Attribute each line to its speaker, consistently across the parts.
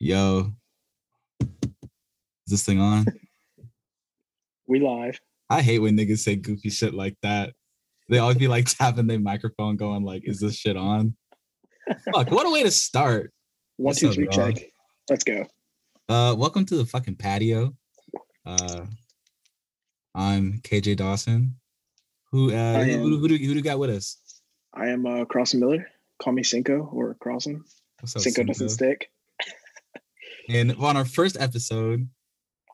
Speaker 1: Yo, is this thing on?
Speaker 2: We live.
Speaker 1: I hate when niggas say goofy shit like that. They always be like tapping their microphone, going like, "Is this shit on?" Fuck, what a way to start.
Speaker 2: One,
Speaker 1: What's
Speaker 2: two, three, check. Let's go.
Speaker 1: Uh, welcome to the fucking patio. Uh, I'm KJ Dawson. Who uh,
Speaker 2: I
Speaker 1: who, who, who, do, who do you got with us?
Speaker 2: I am uh, Crossan Miller. Call me Cinco or.
Speaker 1: What's up,
Speaker 2: Cinco doesn't stick.
Speaker 1: And on our first episode,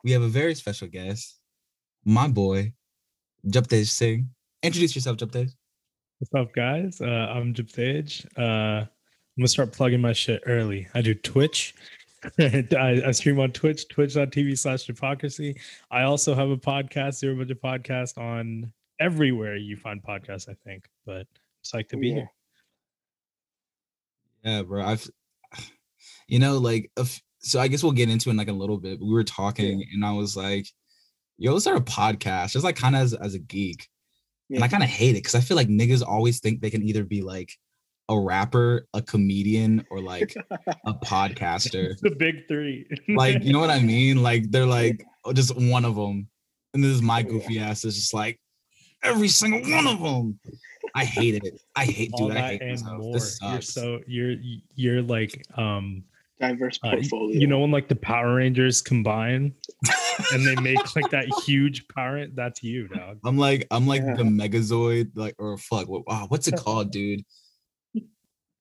Speaker 1: we have a very special guest, my boy, Japtej Singh. Introduce yourself, Japtej.
Speaker 3: What's up, guys? Uh, I'm Japtej. Uh, I'm gonna start plugging my shit early. I do Twitch. I, I stream on Twitch, twitch.tv slash hypocrisy. I also have a podcast, Zero Budget Podcast, on everywhere you find podcasts, I think. But it's like to be
Speaker 2: Yeah.
Speaker 3: here.
Speaker 1: Yeah, bro. I've, you know, like, if, so I guess we'll get into it in like a little bit. We were talking, and I was like, "Yo, let's start a podcast." Just like kind of as, as a geek, and I kind of hate it because I feel like niggas always think they can either be like a rapper, a comedian, or like a podcaster.
Speaker 3: the big three.
Speaker 1: like, you know what I mean? Like, they're like oh, just one of them, and this is my
Speaker 2: Yeah.
Speaker 1: goofy ass is just like every single one of them. I hate it. I hate,
Speaker 3: all
Speaker 1: dude. I
Speaker 3: that
Speaker 1: hate myself.
Speaker 3: more.
Speaker 1: This
Speaker 3: You're so you're you're like um
Speaker 2: Diverse
Speaker 3: uh,
Speaker 2: portfolio.
Speaker 3: you know when like the Power Rangers combine and they make like that huge power that's you, dog.
Speaker 1: I'm like I'm like
Speaker 2: Yeah.
Speaker 1: the Megazord, like or fuck, what, ah, what's it called, dude?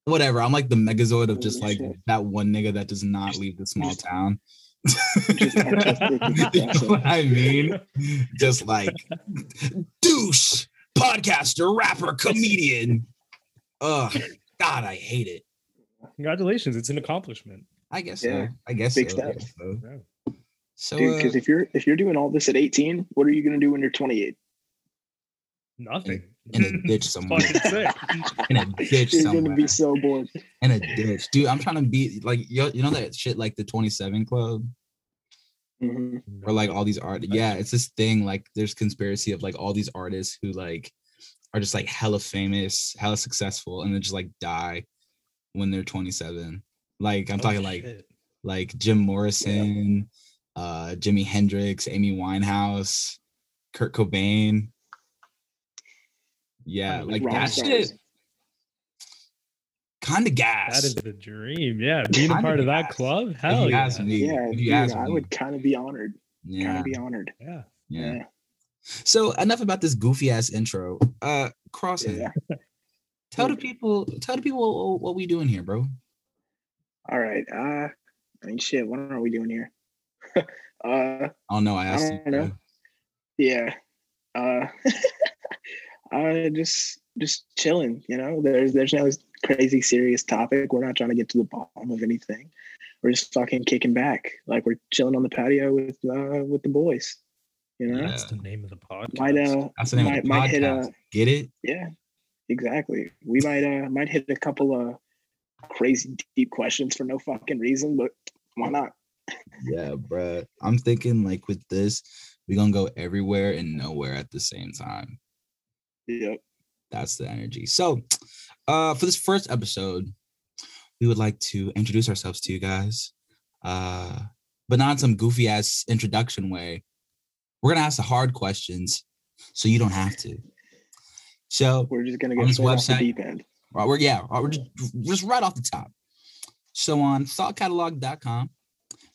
Speaker 1: Whatever. I'm like the Megazord of just like that one nigga that does not leave the small town. you know what I mean? Just like douche, podcaster, rapper, comedian. Ugh, God, I hate it.
Speaker 3: Congratulations, it's an accomplishment.
Speaker 1: I guess
Speaker 2: Yeah,
Speaker 1: so. I guess
Speaker 2: big
Speaker 1: so. I
Speaker 2: steps.
Speaker 1: so.
Speaker 3: Yeah.
Speaker 1: So,
Speaker 2: Dude,
Speaker 1: uh,
Speaker 2: because if you're if you're doing all this at 18, what are you gonna do when you're 28?
Speaker 3: Nothing.
Speaker 1: in a ditch somewhere. In a ditch
Speaker 2: You're
Speaker 1: somewhere.
Speaker 2: gonna be so bored.
Speaker 1: in a ditch, dude. I'm trying to be like you. You know that shit, like the 27 Club,
Speaker 2: Mhm.
Speaker 1: or like all these art. Yeah, it's this thing. Like there's conspiracy of like all these artists who like are just like hella famous, hella successful, and then just like die when they're 27. Like I'm
Speaker 3: Oh,
Speaker 1: talking like
Speaker 3: shit.
Speaker 1: like Jim Morrison, uh, Jimi Hendrix, Amy Winehouse, Kurt Cobain. Yeah,
Speaker 3: Like
Speaker 1: like
Speaker 2: rock
Speaker 1: that
Speaker 2: stars.
Speaker 1: shit. Kind of gas.
Speaker 3: that is the dream. Yeah, being a
Speaker 1: Kinda
Speaker 3: part of that
Speaker 1: gas.
Speaker 3: club. Hell
Speaker 1: you
Speaker 3: yeah.
Speaker 1: me,
Speaker 2: Yeah,
Speaker 1: if you
Speaker 2: dude,
Speaker 1: ask
Speaker 2: I
Speaker 1: me,
Speaker 2: would kind of be honored. Kind of be honored.
Speaker 3: Yeah.
Speaker 1: yeah. So enough about this goofy ass intro. Uh, crossing.
Speaker 2: Yeah.
Speaker 1: Tell the people. Tell the people what, what we doing here, bro.
Speaker 2: All right. Uh, I mean, shit. What are we doing here? uh,
Speaker 1: Oh no, I asked you.
Speaker 2: don't know. yeah. Uh, uh, just just chilling. You know, there's there's no crazy serious topic. We're not trying to get to the bottom of anything. We're just fucking kicking back, like we're chilling on the patio with uh with the boys. You know,
Speaker 1: Yeah.
Speaker 3: That's the name of the podcast.
Speaker 2: might uh
Speaker 1: That's the name
Speaker 2: might,
Speaker 1: of the
Speaker 2: might hit
Speaker 1: podcast.
Speaker 2: a
Speaker 1: Get it?
Speaker 2: yeah, exactly. We might uh might hit a couple of crazy deep questions for no fucking reason, but why not?
Speaker 1: Yeah, bruh. I'm thinking like with this, we're gonna go everywhere and nowhere at the same time.
Speaker 2: Yep.
Speaker 1: That's the energy. So, uh, for this first episode, we would like to introduce ourselves to you guys, uh, but not in some goofy ass introduction way. We're gonna ask the hard questions, so you don't have to. So,
Speaker 2: We're just gonna
Speaker 1: On
Speaker 2: get
Speaker 1: this
Speaker 2: straight off the
Speaker 1: website?
Speaker 2: deep end.
Speaker 1: Right, we're yeah, right, we're just, just right off the top. So on thoughtcatalog.com,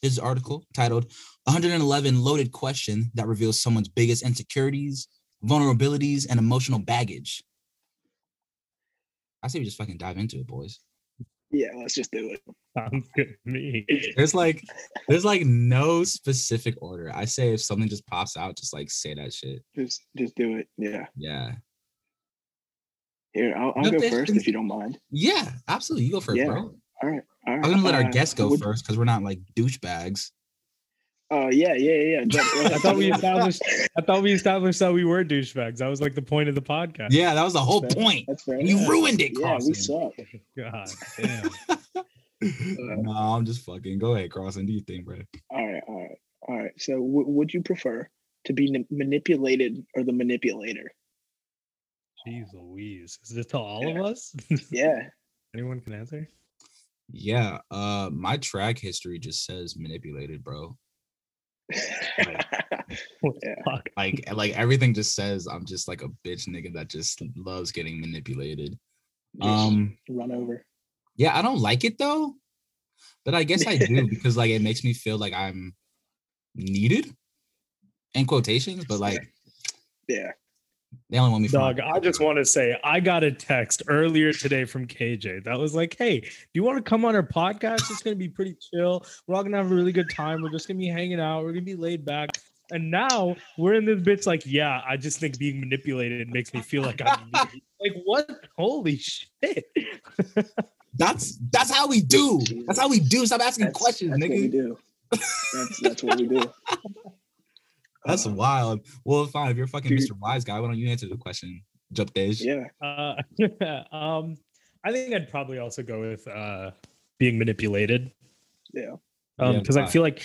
Speaker 1: there's an article titled 111 Loaded Question that reveals someone's biggest insecurities, vulnerabilities, and emotional baggage. I say we just fucking dive into it, boys.
Speaker 2: Yeah, let's just do it.
Speaker 3: Sounds good to me.
Speaker 1: There's like there's like no specific order. I say if something just pops out, just like say that shit.
Speaker 2: Just just do it. Yeah.
Speaker 1: Yeah.
Speaker 2: Here, I'll, I'll go first if you don't mind.
Speaker 1: Yeah, absolutely. You go first,
Speaker 2: Yeah.
Speaker 1: bro.
Speaker 2: All right. All right.
Speaker 1: I'm gonna let our
Speaker 2: Uh,
Speaker 1: guests go
Speaker 2: would-
Speaker 1: first because we're not like douchebags.
Speaker 2: Oh yeah, yeah, yeah. yeah.
Speaker 3: I thought we established I thought we established that we were douchebags. That was like the point of the podcast.
Speaker 1: Yeah, that was the whole
Speaker 2: That's fair.
Speaker 1: point.
Speaker 2: That's fair.
Speaker 1: And you ruined it,
Speaker 2: Yeah, we suck.
Speaker 3: God damn.
Speaker 1: no, I'm just fucking. Go ahead, Crossing. Do you think, bro?
Speaker 2: All right, all right, all right. So, w- would you prefer to be n- manipulated or the manipulator?
Speaker 3: Jeez Louise. Is this to all of us?
Speaker 2: Yeah.
Speaker 3: Anyone can answer?
Speaker 1: Yeah, uh my track history just says manipulated, bro.
Speaker 3: What the
Speaker 2: Yeah.
Speaker 1: Like like everything just says I'm just like a bitch nigga that just loves getting manipulated. Um
Speaker 2: run over.
Speaker 1: yeah, I don't like it though. But I guess I do because like it makes me feel like I'm needed in quotations, but like
Speaker 2: Yeah.
Speaker 1: They only want me for my-
Speaker 3: Dog, I just want to say I got a text earlier today from KJ that was like, "Hey, do you want to come on our podcast? It's gonna be pretty chill. We're all gonna have a really good time. We're just gonna be hanging out. We're gonna be laid back." And now we're in this bitch like, yeah, I just think being manipulated makes me feel like I'm like, what? Holy shit!
Speaker 1: That's that's how we do. That's how we do. Stop asking
Speaker 2: That's,
Speaker 1: questions,
Speaker 2: that's what we
Speaker 1: nigga.
Speaker 2: do. That's that's what we do.
Speaker 1: That's wild. Well, fine. If you're fucking
Speaker 2: Dude.
Speaker 1: Mr. Wise guy, why don't you answer the question? Jump days.
Speaker 2: Yeah.
Speaker 3: Uh, um, I think I'd probably also go with uh being manipulated.
Speaker 2: Yeah.
Speaker 3: um
Speaker 1: Yeah,
Speaker 3: because i feel like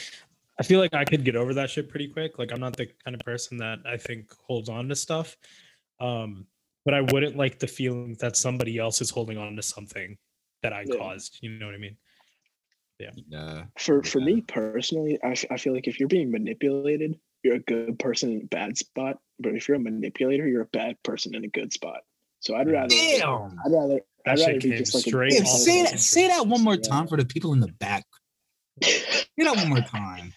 Speaker 3: i feel like i could get over that shit pretty quick like i'm not the kind of person that i think holds on to stuff um but i wouldn't like the feeling that somebody else is holding on to something that i
Speaker 2: Yeah.
Speaker 3: caused you know what i mean
Speaker 1: Yeah.
Speaker 2: For for
Speaker 1: Yeah.
Speaker 2: me personally, I, f- I feel like if you're being manipulated, you're a good person in a bad spot. But if you're a manipulator, you're a bad person in a good spot. So I'd rather
Speaker 1: Damn.
Speaker 2: I'd rather
Speaker 3: That
Speaker 2: I'd rather be just like
Speaker 3: straight
Speaker 2: a
Speaker 1: Damn, say that. Say that one more time for the people in the back. Say that one more time.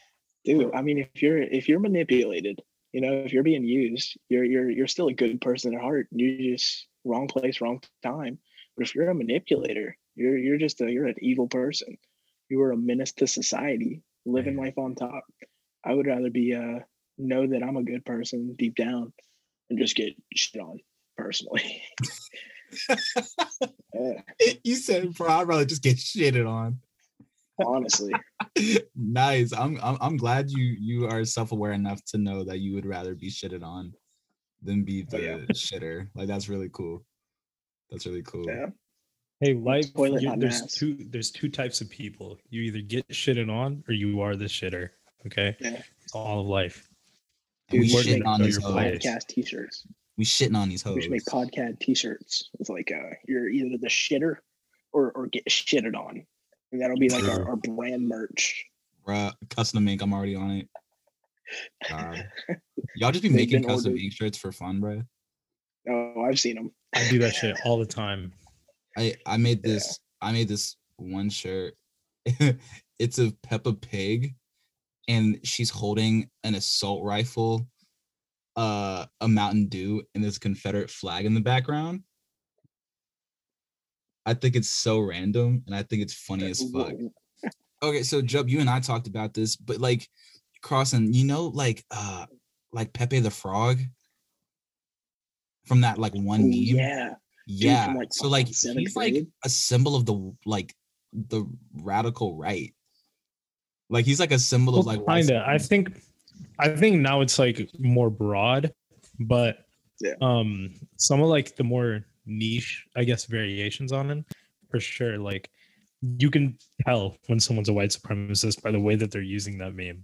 Speaker 2: dude. I mean, if you're if you're manipulated, you know, if you're being used, you're you're you're still a good person at heart. You're just wrong place, wrong time. But if you're a manipulator, you're you're just a you're an evil person. You are a menace to society, living
Speaker 3: Man.
Speaker 2: life on top. I would rather be uh know that I'm a good person deep down and just get shit on personally. yeah,
Speaker 1: you said, bro, I'd rather just get shitted on.
Speaker 2: honestly.
Speaker 1: nice. I'm, I'm I'm glad you you are self-aware enough to know that you would rather be shitted on than be
Speaker 2: Oh,
Speaker 1: the
Speaker 2: yeah.
Speaker 1: shitter. Like that's really cool. That's really cool.
Speaker 2: Yeah.
Speaker 3: hey life
Speaker 2: Toilet,
Speaker 3: you- there's
Speaker 2: mass.
Speaker 3: two there's two types of people you either get shitted on or you are the shitter okay
Speaker 2: Yeah.
Speaker 3: all of life
Speaker 1: And we
Speaker 2: Dude, we
Speaker 3: shitting
Speaker 1: on these
Speaker 3: your
Speaker 1: hoes.
Speaker 3: place.
Speaker 2: podcast t-shirts.
Speaker 1: We shitting on these
Speaker 2: We
Speaker 1: hoes.
Speaker 2: should make podcast t-shirts. It's like uh you're either the shitter or or get shitted on. And that'll be like our, our brand merch.
Speaker 1: Bruh, custom ink. I'm already on it. God. Y'all just be making custom
Speaker 2: ordered.
Speaker 1: ink shirts for fun, bro.
Speaker 2: Oh, I've seen them.
Speaker 3: i do that shit all the time
Speaker 1: I I made
Speaker 2: Yeah.
Speaker 1: this I made this one shirt. it's a Peppa Pig, and she's holding an assault rifle, uh, a Mountain Dew, and this Confederate flag in the background. I think it's so random, and I think it's funny as fuck. Okay, so Jub, you and I talked about this, but like crossing, you know, like uh like Pepe the Frog from that like one meme.
Speaker 2: yeah.
Speaker 1: Yeah.
Speaker 2: from, like,
Speaker 1: so like he's like a symbol of the like the radical right. Like he's like a symbol of like
Speaker 3: kinda. I think I think now it's like more broad, but
Speaker 2: Yeah.
Speaker 3: um some of like the more niche, I guess, variations on it, for sure. Like you can tell when someone's a white supremacist by the way that they're using that meme.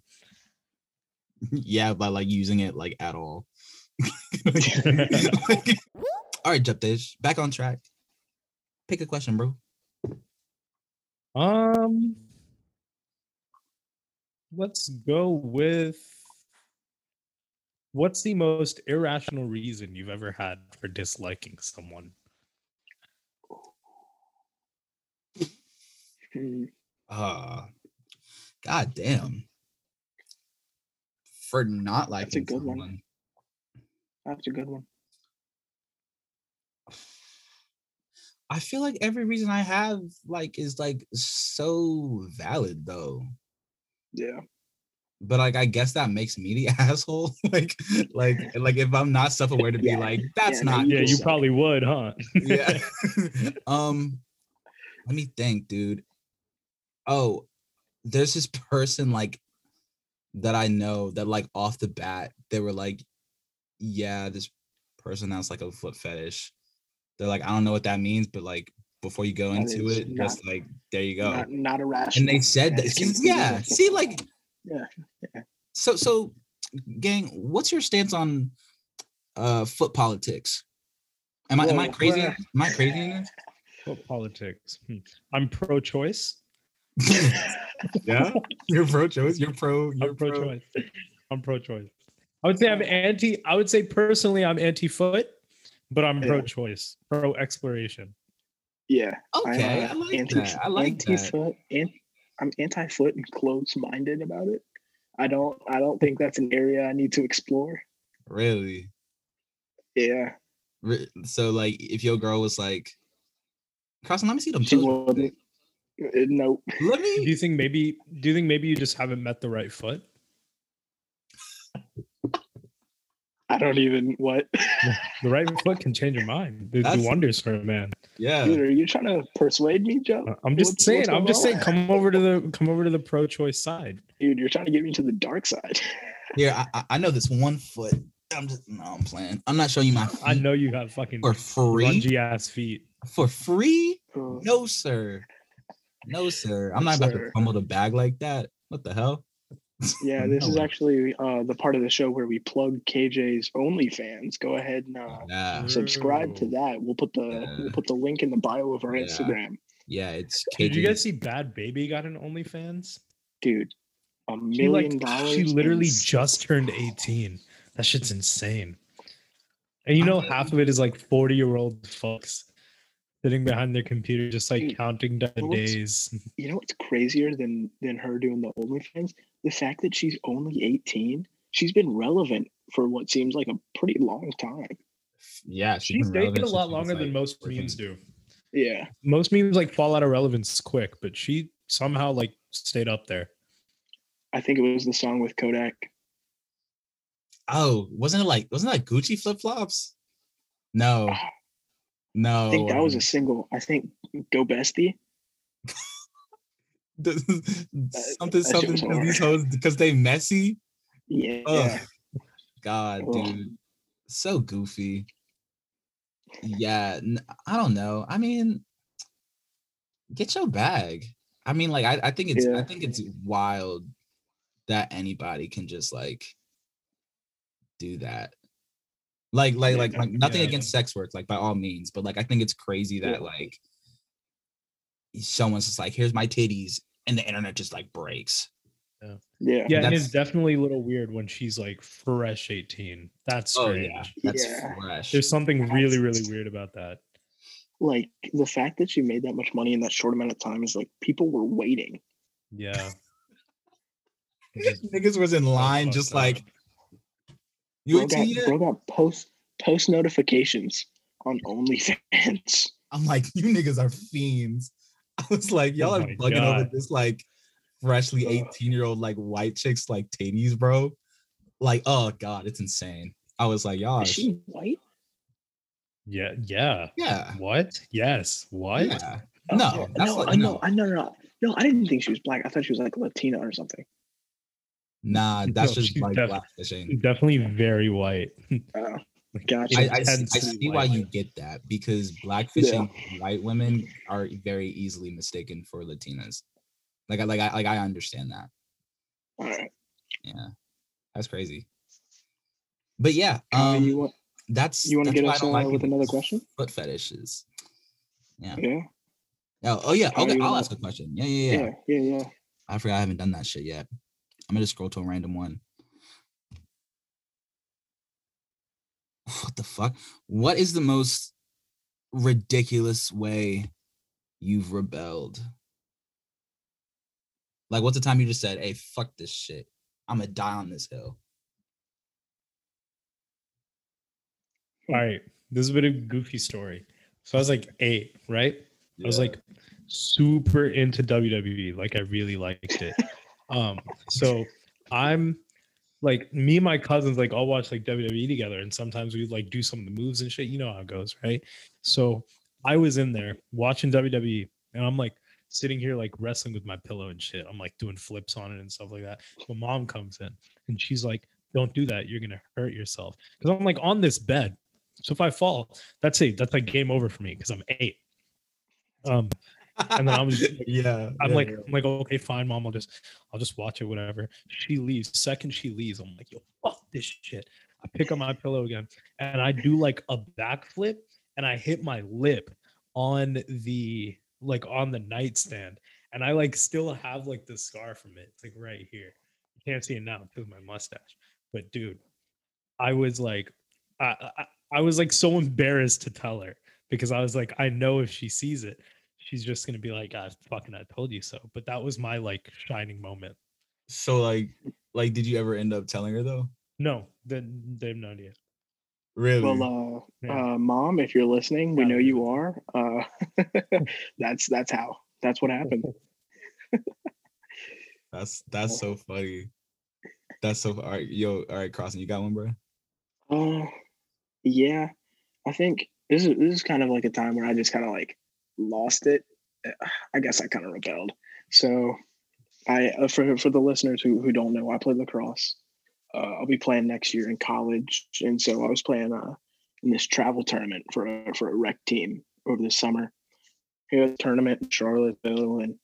Speaker 1: yeah, by like using it like at all. Like- all right, Japtej, back on track. Pick a question, bro.
Speaker 3: Um let's go with what's the most irrational reason you've ever had for disliking someone?
Speaker 1: Uh god damn. For not liking
Speaker 2: That's a good one. That's a good one.
Speaker 1: I feel like every reason I have like is like so valid though.
Speaker 2: Yeah.
Speaker 1: But like I guess that makes me the asshole. like like like if I'm not self-aware to be
Speaker 2: Yeah.
Speaker 1: like that's
Speaker 2: Yeah,
Speaker 1: not
Speaker 2: You
Speaker 3: Yeah, you
Speaker 2: suck.
Speaker 3: probably would, huh?
Speaker 1: yeah. um let me think, dude. Oh, there's this person like that I know that like off the bat they were like, yeah, this person has like a foot fetish. They're like, I don't know what that means, but like before you go
Speaker 2: That
Speaker 1: into
Speaker 2: is
Speaker 1: it, just like there you go.
Speaker 2: Not, not irrational.
Speaker 1: and they said that
Speaker 2: That's
Speaker 1: yeah see like
Speaker 2: Yeah, yeah.
Speaker 1: so so gang what's your stance on uh foot politics am i am i crazy
Speaker 2: bruh.
Speaker 1: am i crazy in this
Speaker 3: What politics? Hmm. I'm pro-choice.
Speaker 1: yeah, you're pro-choice. You're pro. You're
Speaker 3: I'm pro-choice. I'm pro-choice. I would say I'm anti. I would say personally, I'm anti-foot, but I'm
Speaker 2: Yeah.
Speaker 3: pro-choice, pro-exploration.
Speaker 2: Yeah.
Speaker 1: Okay,
Speaker 2: I'm,
Speaker 1: I
Speaker 2: uh,
Speaker 1: like that. I like that.
Speaker 2: anti-foot, and I'm anti-foot and closed-minded about it. I don't. I don't think that's an area I need to explore.
Speaker 1: Really?
Speaker 2: Yeah,
Speaker 1: Re- So like, if your girl was like, "Carson, let me see them
Speaker 2: she
Speaker 1: toes."
Speaker 2: wouldn't. uh, Nope.
Speaker 1: Let
Speaker 3: Do you think maybe? Do you think maybe you just haven't met the right foot?
Speaker 2: I don't even what.
Speaker 3: The right foot can change your mind. They do
Speaker 1: That's-
Speaker 3: wonders for a man.
Speaker 1: Yeah.
Speaker 2: Dude, are you trying to persuade me, Joe?
Speaker 3: Uh, I'm just
Speaker 2: What's-
Speaker 3: saying.
Speaker 2: what's
Speaker 3: I'm
Speaker 2: going
Speaker 3: just saying. Come over to the come over to the pro-choice side.
Speaker 2: Dude, you're trying to get me to the dark side.
Speaker 1: Here, I, I- I know this one foot. I'm just no, I'm playing. I'm not showing you my feet
Speaker 3: I know you have fucking
Speaker 1: for free.
Speaker 3: grungy ass feet.
Speaker 1: For free?
Speaker 2: Uh,
Speaker 1: No, sir. No, sir. I'm not about to
Speaker 2: Sir.
Speaker 1: fumble the bag like that. What the hell?
Speaker 2: Yeah, this
Speaker 1: No
Speaker 2: is
Speaker 1: way.
Speaker 2: actually uh, the part of the show where we plug KJ's OnlyFans. Go ahead and uh,
Speaker 1: Yeah,
Speaker 2: subscribe to that. We'll put the
Speaker 1: Yeah.
Speaker 2: we'll put the link in the bio of our
Speaker 1: Yeah.
Speaker 2: Instagram,
Speaker 1: yeah. It's KJ.
Speaker 3: Did you guys see Bhad Bhabie got an OnlyFans?
Speaker 2: dude. A
Speaker 3: She like
Speaker 2: million dollars.
Speaker 3: she literally
Speaker 2: in-
Speaker 3: just turned 18. That shit's insane. And you know,
Speaker 1: I'm-
Speaker 3: half of it is like 40 year old fucks sitting behind their computer, just like
Speaker 2: Dude,
Speaker 3: counting down
Speaker 2: what's-
Speaker 3: days.
Speaker 2: You know what's crazier than than her doing the OnlyFans? The fact that she's only 18. She's been relevant for what seems like a pretty long time.
Speaker 1: Yeah,
Speaker 3: She's
Speaker 1: been
Speaker 3: dated
Speaker 1: relevant
Speaker 3: a lot
Speaker 1: she was,
Speaker 3: longer than
Speaker 1: like,
Speaker 3: most
Speaker 1: freaking-
Speaker 3: memes do.
Speaker 2: Yeah.
Speaker 3: Most memes like fall out of relevance quick, but she somehow like stayed up there.
Speaker 2: I think it was the song with Kodak.
Speaker 1: Oh, wasn't it like wasn't that Gucci flip flops? No, ah, no.
Speaker 2: I think that was a single. I think Go Bestie.
Speaker 1: something something because these hoes because they messy.
Speaker 2: Yeah.
Speaker 1: Ugh. God,
Speaker 2: Ugh.
Speaker 1: dude, so goofy. Yeah, I don't know. I mean, get your bag. I mean, like, I, I think it's I think it's wild that anybody can just like do that. Like, like,
Speaker 2: Yeah,
Speaker 1: like, like nothing
Speaker 3: yeah.
Speaker 1: against sex work, like by all means, but like, I think it's crazy that
Speaker 2: Yeah.
Speaker 1: like someone's just like, here's my titties, and the internet just like breaks.
Speaker 2: Yeah.
Speaker 3: Yeah, and it's definitely a little weird when she's like fresh 18. That's
Speaker 1: Oh
Speaker 3: strange.
Speaker 1: yeah, that's
Speaker 2: Yeah.
Speaker 1: fresh.
Speaker 3: There's something really, really
Speaker 2: That's-
Speaker 3: weird about that.
Speaker 2: Like the fact that she made that much money in that short amount of time is like people were waiting.
Speaker 3: Yeah. Just
Speaker 1: Niggas was in line, just
Speaker 3: up.
Speaker 1: like you
Speaker 2: Bro got, bro got post post notifications on OnlyFans.
Speaker 1: I'm like, you niggas are fiends. I was like, oh y'all
Speaker 3: Oh
Speaker 1: are
Speaker 3: my
Speaker 1: bugging over this like freshly 18 year old like white chicks like titties, bro. Like, oh god, it's insane. I was like, y'all,
Speaker 2: Is she white?
Speaker 3: yeah, yeah.
Speaker 1: yeah,
Speaker 3: What? Yes. What?
Speaker 1: yeah. Oh, no,
Speaker 2: Oh,
Speaker 1: that's
Speaker 2: no,
Speaker 1: like,
Speaker 2: I know,
Speaker 1: no,
Speaker 2: I know, no, no. I didn't think she was black. I thought she was like Latina or something.
Speaker 1: nah, that's
Speaker 3: No,
Speaker 1: just
Speaker 3: she's
Speaker 1: like
Speaker 3: def-
Speaker 1: blackfishing.
Speaker 3: Definitely very white.
Speaker 2: Oh, gotcha.
Speaker 1: I, I, see, I see why
Speaker 3: white.
Speaker 1: you get that because blackfishing white women are very easily mistaken for Latinas. Like, I like, I like, I understand that.
Speaker 2: All right.
Speaker 1: Yeah, that's crazy. But yeah, um,
Speaker 2: you want
Speaker 1: that's
Speaker 2: you want to get
Speaker 1: why
Speaker 2: us
Speaker 1: don't like
Speaker 2: with another question?
Speaker 1: Foot fetishes. Yeah.
Speaker 2: Yeah.
Speaker 1: Oh, oh yeah. Okay, I'll ask a question. Yeah, yeah, yeah,
Speaker 2: Yeah. Yeah. Yeah.
Speaker 1: I forgot I haven't done that shit yet. I'm gonna scroll to a random one. What the fuck? What is the most ridiculous way you've rebelled? Like, what's the time you just said, "Hey, fuck this shit. I'm gonna die on this hill."
Speaker 3: All right. This is a bit of a goofy story. So I was like eight, right? I was like super into WWE. Like I really liked it. um, so I'm like me and my cousins like all watch like WWE together, and sometimes we like do some of the moves and shit. You know how it goes, right? So I was in there watching WWE, and I'm like sitting here like wrestling with my pillow and shit. I'm like doing flips on it and stuff like that. My mom comes in and she's like, "Don't do that. You're gonna hurt yourself." Because I'm like on this bed. So if I fall, that's it. That's like game over for me because I'm eight. Um, and then I was like,
Speaker 1: yeah.
Speaker 3: I'm
Speaker 1: yeah,
Speaker 3: like,
Speaker 1: yeah.
Speaker 3: I'm like, okay, fine, mom. I'll just, I'll just watch it, whatever. She leaves. Second she leaves, I'm like, yo, fuck this shit. I pick up my pillow again, and I do like a backflip, and I hit my lip on the like on the nightstand, and I like still have like the scar from it. It's like right here. You can't see it now because my mustache. But dude, I was like, I, I I was like so embarrassed to tell her because I was like, I know if she sees it, she's just gonna be like, "Ah, fucking, I told you so." But that was my like shining moment.
Speaker 1: So like like did you ever end up telling her though?
Speaker 3: No, then they have no idea.
Speaker 1: Really?
Speaker 2: Well, uh,
Speaker 3: Yeah.
Speaker 2: uh, mom, if you're listening, we
Speaker 3: Yeah.
Speaker 2: know you are. Uh, that's that's how. That's what happened.
Speaker 1: that's that's so funny. That's so all right. Yo, all right, crossing. You got one, bro?
Speaker 2: Uh, yeah, I think this is this is kind of like a time where I just kind of like lost it. I guess I kind of rebelled. So, I uh, for for the listeners who who don't know, I play lacrosse. Uh, I'll be playing next year in college, and so I was playing uh in this travel tournament for a, for a rec team over the summer. We had a tournament in Charlottesville, and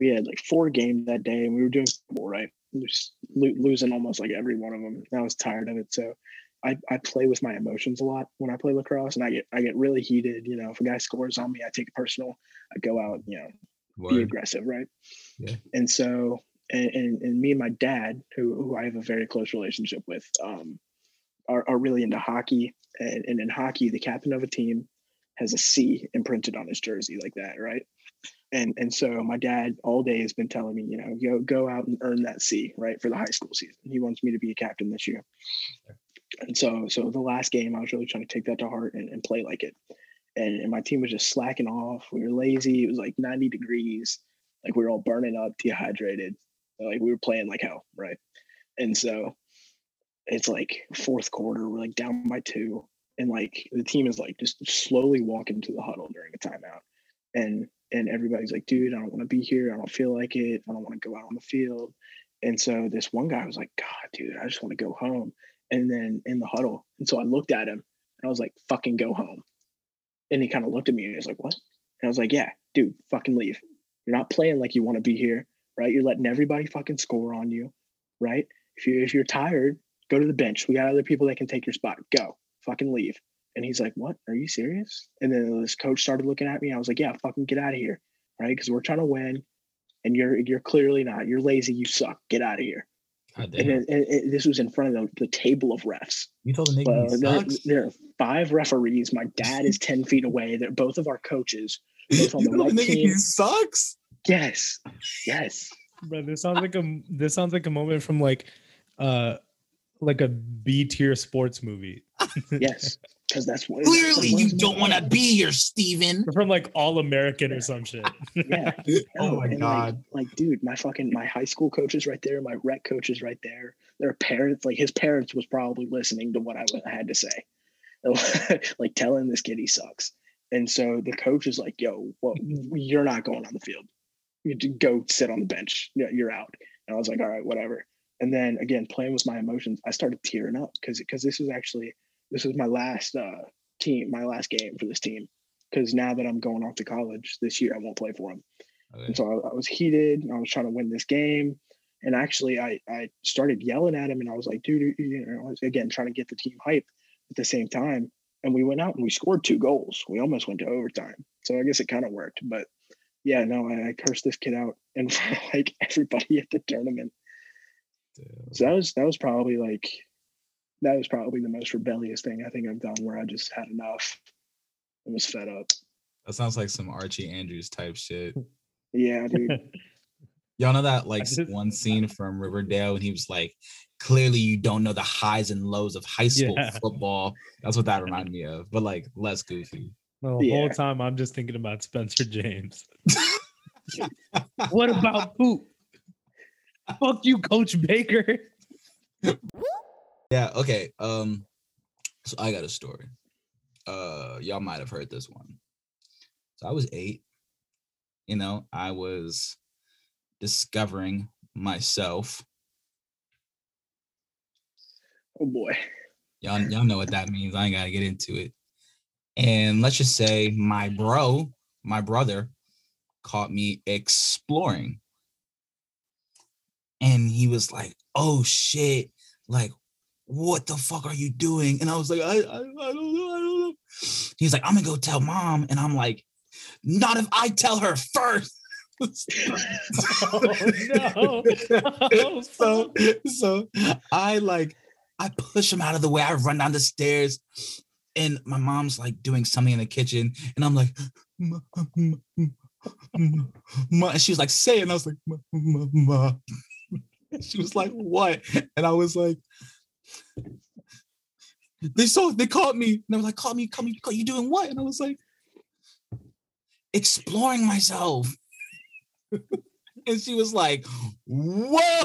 Speaker 2: we had like four games that day, and we were doing football, right, just lo- losing almost like every one of them. I was tired of it, so I, I play with my emotions a lot when I play lacrosse, and I get I get really heated. You know, if a guy scores on me, I take it personal. I go out, you know, be aggressive, right?
Speaker 1: Yeah.
Speaker 2: And so, and, and and me and my dad, who who I have a very close relationship with, um, are are really into hockey. And, and in hockey, the captain of a team has a C imprinted on his jersey like that, right? And and so my dad all day has been telling me, you know, go go out and earn that C, right, for the high school season. He wants me to be a captain this year. And so so the last game, I was really trying to take that to heart and, and play like it. And, and my team was just slacking off. We were lazy. It was like 90 degrees. Like we were all burning up, dehydrated. Like we were playing like hell, right? And so it's like fourth quarter, we're like down by two. And like the team is like just slowly walking to the huddle during a timeout. And and everybody's like, dude, I don't want to be here. I don't feel like it. I don't want to go out on the field. And so this one guy was like, God, dude, I just want to go home. And then in the huddle. And so I looked at him and I was like, fucking go home. And he kind of looked at me and he was like, what? And I was like, yeah, dude, fucking leave. You're not playing like you want to be here, right? You're letting everybody fucking score on you, right? If you if you're tired, go to the bench. We got other people that can take your spot. Go, fucking leave. And he's like, "What? Are you serious?" And then this coach started looking at me. I was like, "Yeah, fucking get out of here, right? Because we're trying to win, and you're you're clearly not. You're lazy. You suck. Get out of here."
Speaker 1: God
Speaker 2: And,
Speaker 1: damn.
Speaker 2: and, and this was in front of the, the table of refs.
Speaker 1: You told the nigga
Speaker 2: Well,
Speaker 1: he
Speaker 2: there,
Speaker 1: sucks.
Speaker 2: there are five referees. My dad is ten feet away. They're both of our coaches. both on
Speaker 1: You
Speaker 2: the
Speaker 1: told the
Speaker 2: right
Speaker 1: nigga he
Speaker 2: team.
Speaker 1: sucks.
Speaker 2: Yes, yes.
Speaker 3: Bro, this sounds like a this sounds like a moment from like uh like a B tier sports movie.
Speaker 2: Yes, because that's what.
Speaker 1: Clearly, you don't want to be here, Steven.
Speaker 3: Or from like All American or some shit.
Speaker 2: Yeah.
Speaker 1: Oh
Speaker 2: No,
Speaker 1: my
Speaker 2: and, like-
Speaker 1: god.
Speaker 2: Like, dude, my fucking my high school coach is right there. My rec coach is right there. Their parents, like his parents, was probably listening to what I, I had to say, like telling this kid he sucks. And so the coach is like, "Yo, well, mm-hmm. you're not going on the field. You d- go sit on the bench. Yeah, You're out." And I was like, "All right, whatever." And then again, playing with my emotions, I started tearing up because because this was actually this was my last uh, team, my last game for this team. Because now that I'm going off to college this year, I won't play for them.
Speaker 1: Okay.
Speaker 2: And so I, I was heated. and I was trying to win this game. And actually, I, I started yelling at him and I was like, dude, you know, again trying to get the team hype at the same time. And we went out and we scored two goals. We almost went to overtime. So I guess it kind of worked. But yeah, no, I, I cursed this kid out in front of like everybody at the tournament.
Speaker 1: Damn.
Speaker 2: So that was that was probably like that was probably the most rebellious thing I think I've done where I just had enough and was fed up.
Speaker 1: That sounds like some Archie Andrews type shit.
Speaker 2: Yeah, dude.
Speaker 1: Y'all know that like
Speaker 3: just-
Speaker 1: one scene from Riverdale and he was like, clearly you don't know the highs and lows of high school
Speaker 3: Yeah.
Speaker 1: football. That's what that reminded me of, but like less goofy.
Speaker 3: The whole
Speaker 2: Yeah.
Speaker 3: time I'm just thinking about Spencer James. what about poop? Fuck you, Coach Baker.
Speaker 1: Yeah, okay. Um, so I got a story. Uh, y'all might have heard this one. So I was eight. You know, I was discovering myself.
Speaker 2: Oh boy.
Speaker 1: Y'all, y'all know what that means. I ain't gotta get into it. And let's just say my bro, my brother, caught me exploring. And he was like, oh shit, like, what the fuck are you doing? And I was like, I, I, I don't know, I don't know. He's like, I'm gonna go tell mom. And I'm like, Not if I tell her first.
Speaker 3: Oh, no.
Speaker 1: so so I like I push him out of the way. I run down the stairs, and my mom's like doing something in the kitchen, and I'm like, "Ma, ma, ma, ma," and she was like, "Say," it," and I was like, "Ma, ma, ma." She was like, "What?" And I was like, "They saw, they caught me." And they were like, "Caught me, caught me, caught you doing what?" And I was like, "Exploring myself." and she was like, "Whoa!"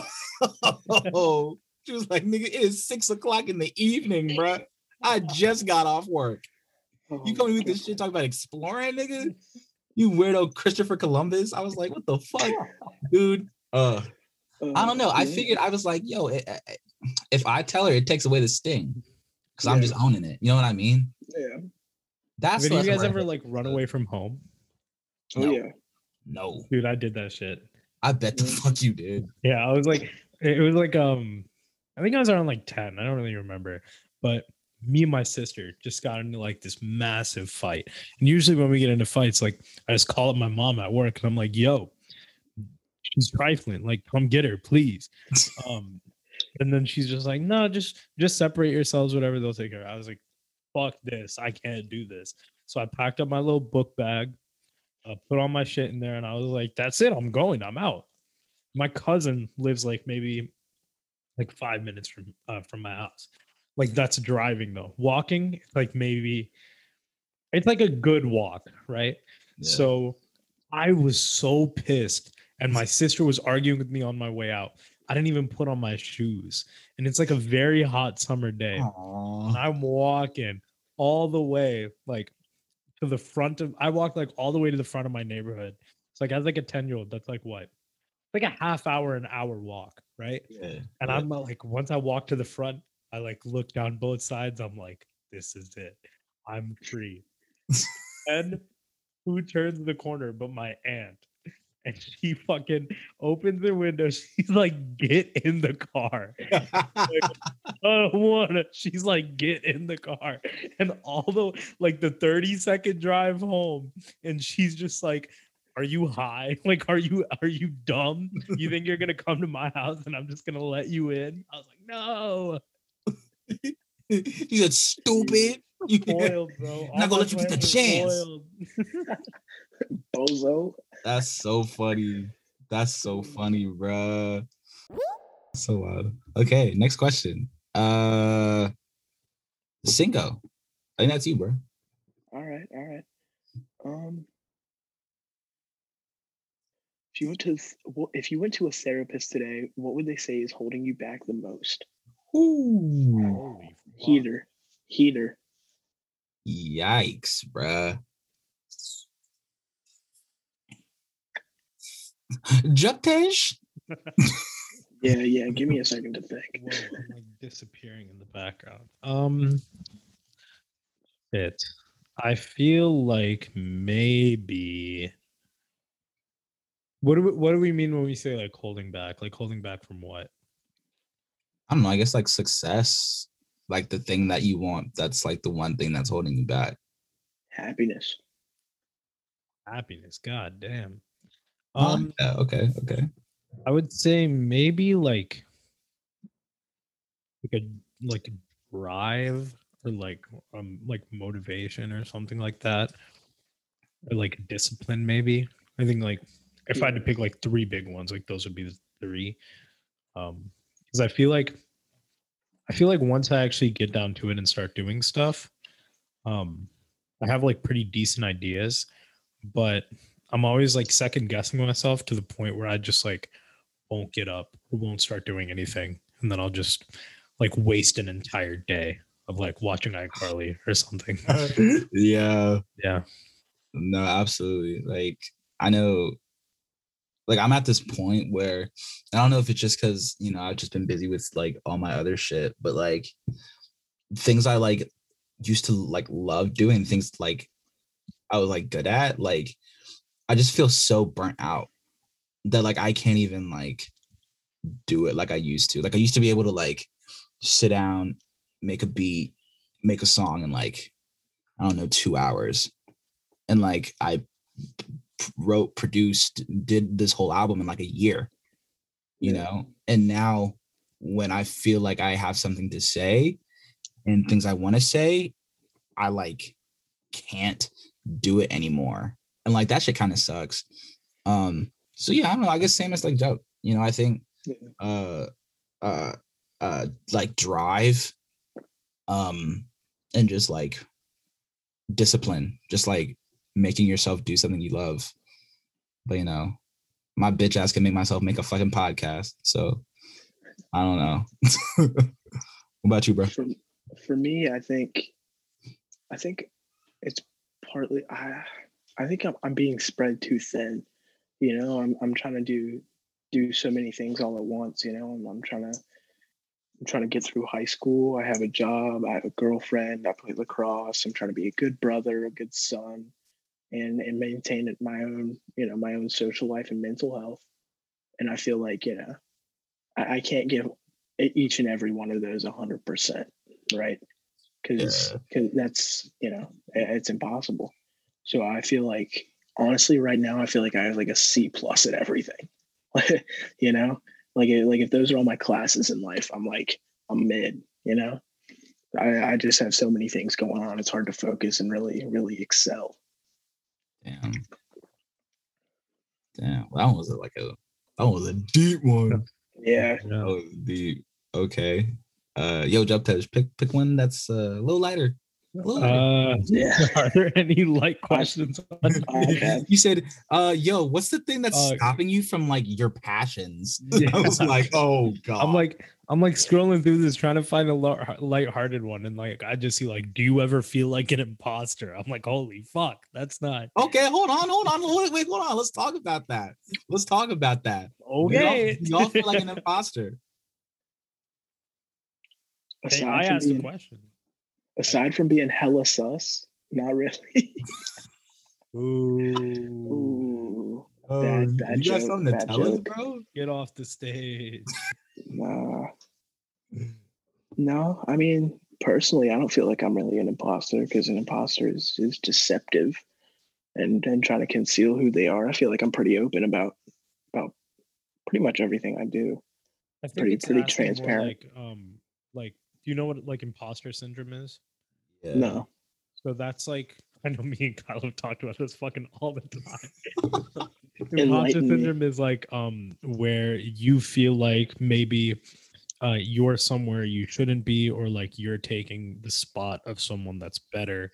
Speaker 1: She was like, "Nigga, it is six o'clock in the evening, bro. I just got off work.
Speaker 2: Oh,
Speaker 1: You coming with this shit talking about exploring, nigga? You weirdo Christopher Columbus." I was like, "What the fuck, dude?" Uh, I don't know. I figured I was like, "Yo, it, it- if I tell her, it takes away the sting." Because I'm just owning it. You know what I mean?
Speaker 2: Yeah.
Speaker 1: That's
Speaker 3: Have you
Speaker 1: the
Speaker 3: guys ever
Speaker 1: right
Speaker 3: like run away from home?
Speaker 2: Oh
Speaker 1: No.
Speaker 2: yeah.
Speaker 1: No,
Speaker 3: Dude, I did that shit.
Speaker 1: I bet the fuck you did.
Speaker 3: Yeah, I was like, it was like, um, I think I was around like 10. I don't really remember. But me and my sister just got into like this massive fight. And usually when we get into fights, like I just call up my mom at work and I'm like, yo, she's trifling. Like, come get her, please. Um, and then she's just like, no, just just separate yourselves, whatever they'll take care. of." I was like, fuck this. I can't do this. So I packed up my little book bag, uh, put all my shit in there, and I was like, that's it. I'm going. I'm out. My cousin lives like maybe like five minutes from uh, from my house. Like that's driving though. Walking, like maybe it's like a good walk, right?
Speaker 1: Yeah.
Speaker 3: So I was so pissed. And my sister was arguing with me on my way out. I didn't even put on my shoes. And it's like a very hot summer day. And I'm walking all the way like to the front of I walked like all the way to the front of my neighborhood. It's like as like a 10 year old, that's like what? Like a half hour, an hour walk, right?
Speaker 1: yeah.
Speaker 3: And
Speaker 1: yeah.
Speaker 3: I'm uh, like, once I walk to the front, I like look down both sides. I'm like, this is it. I'm free. and who turns the corner but my aunt? And she fucking opens the window. She's like, get in the car. I don't wanna. She's like, get in the car. And all the like the 30 second drive home, and she's just like, Are you high? Like, are you are you dumb? You think you're gonna come to my house and I'm just gonna let you in? I was like, No,
Speaker 1: he said, "Stupid." You-
Speaker 3: spoiled, bro.
Speaker 1: Not gonna let you get the chance.
Speaker 3: Spoiled.
Speaker 2: Bozo.
Speaker 1: That's so funny. That's so funny, bruh. So loud. Okay, next question. Uh Cinco. I think that's you, bro.
Speaker 2: All right, all right. Um, if you went to th- if you went to a therapist today, what would they say is holding you back the most?
Speaker 1: Ooh.
Speaker 2: Heater, heater.
Speaker 1: Yikes, bruh. Japtej?
Speaker 2: Yeah, yeah. Give me a second to think.
Speaker 3: Whoa, I'm like disappearing in the background. Um, it. I feel like maybe. What do we, what do we mean when we say like holding back? Like holding back from what?
Speaker 1: I don't know. I guess like success, like the thing that you want. That's like the one thing that's holding you back.
Speaker 2: Happiness.
Speaker 3: Happiness. God damn.
Speaker 1: Um,
Speaker 3: Um,
Speaker 1: yeah, okay, okay.
Speaker 3: I would say maybe like like a like a drive or like um like motivation or something like that. Or like discipline maybe. I think like if I had to pick like three big ones, like those would be the three. Um because I feel like I feel like once I actually get down to it and start doing stuff, um I have like pretty decent ideas, but I'm always like second guessing myself to the point where I just like won't get up or won't start doing anything. And then I'll just like waste an entire day of like watching iCarly or something.
Speaker 1: yeah.
Speaker 3: yeah.
Speaker 1: No, absolutely. Like I know like I'm at this point where I don't know if it's just because you know I've just been busy with like all my other shit, but like things I like used to like love doing, things like I was like good at, like I just feel so burnt out that like I can't even like do it like I used to. Like I used to be able to like sit down, make a beat, make a song in like I don't know, two hours. And like I wrote, produced, did this whole album in like a year, you
Speaker 2: Yeah.
Speaker 1: know? And now when I feel like I have something to say and things I want to say, I like can't do it anymore. And like that shit kind of sucks. Um, so yeah, I don't know. I guess same as like dope. You know, I think uh uh uh like drive um and just like discipline just like making yourself do something you love but you know my bitch ass can make myself make a fucking podcast so i don't know what about you bro
Speaker 2: for for me i think i think it's partly i i think i'm, I'm being spread too thin you know i'm, I'm trying to do do so many things all at once you know i'm, I'm trying to i'm trying to get through high school. I have a job i have a girlfriend i play lacrosse i'm trying to be a good brother a good son and and maintain it my own you know my own social life and mental health. And i feel like you know i, I can't give each and every one of those 100% right? Because because that's you know it's impossible so i feel like honestly right now i feel like i have like a c plus at everything. You know? Like like if those are all my classes in life i'm like i'm mid you know? I, I just have so many things going on it's hard to focus and really really excel.
Speaker 1: Damn. Damn well, that was a, like a that was a deep one.
Speaker 2: Yeah.
Speaker 1: Oh deep okay. Uh yo jump touch pick pick one that's uh, a a little lighter.
Speaker 3: Uh,
Speaker 2: yeah
Speaker 3: are there any light questions? on
Speaker 1: you said, uh, yo, what's the thing that's
Speaker 3: Uh,
Speaker 1: stopping you from like your passions?
Speaker 3: Yeah.
Speaker 1: I was like, oh god.
Speaker 3: I'm like, I'm like scrolling through this trying to find a light-hearted one, and like I just see like, do you ever feel like an imposter? I'm like, holy fuck, that's not
Speaker 1: okay, hold on, hold on, wait, wait, hold on. Let's talk about that. Let's talk about that. We all-
Speaker 3: okay.
Speaker 1: we all feel like an imposter.
Speaker 3: Hey, I asked a question.
Speaker 2: Aside from being hella sus not really
Speaker 3: Ooh,
Speaker 2: Ooh,
Speaker 1: Oh,
Speaker 2: Bad- bad
Speaker 1: you got
Speaker 2: joke,
Speaker 1: something to
Speaker 2: bad
Speaker 1: tell us, bro?
Speaker 3: get off the stage.
Speaker 2: nah. No, I mean, personally, I don't feel like I'm really an imposter because an imposter is, is deceptive and, and trying to conceal who they are. I feel like I'm pretty open about about pretty much everything I do.
Speaker 3: I think
Speaker 2: Pretty-
Speaker 3: it's
Speaker 2: pretty transparent.
Speaker 3: Like, um, like, do you know what like imposter syndrome is?
Speaker 1: Yeah.
Speaker 2: No.
Speaker 3: So that's like I know me and Kyle have talked about this fucking all the time. Imposter
Speaker 2: Enlighten me.
Speaker 3: syndrome is like um where you feel like maybe uh you're somewhere you shouldn't be or like you're taking the spot of someone that's better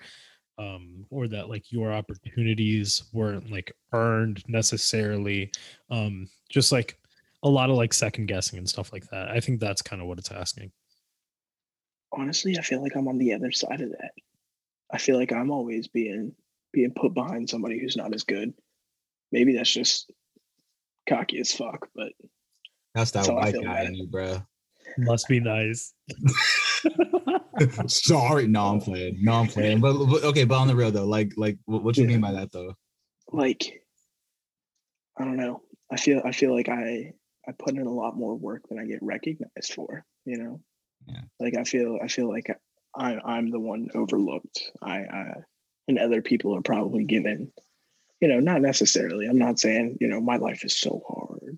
Speaker 3: um or that like your opportunities weren't like earned necessarily um just like a lot of like second guessing and stuff like that. I think that's kind of what it's asking.
Speaker 2: Honestly, I feel like I'm on the other side of that. I feel like I'm always being being put behind somebody who's not as good. Maybe that's just cocky as fuck, but
Speaker 1: That's that
Speaker 2: That's how I
Speaker 1: white guy in you, bro.
Speaker 3: Must be nice.
Speaker 1: Sorry, no, I'm playing. No, I'm playing. But, but okay, but on the real though, like, like, what, what you
Speaker 2: Yeah.
Speaker 1: mean by that though?
Speaker 2: like I don't know. I feel I feel like I I put in a lot more work than I get recognized for. You know,
Speaker 1: Yeah.
Speaker 2: like I feel I feel like I I'm the one overlooked. I, I and other people are probably given. You know, not necessarily. I'm not saying you know my life is so hard.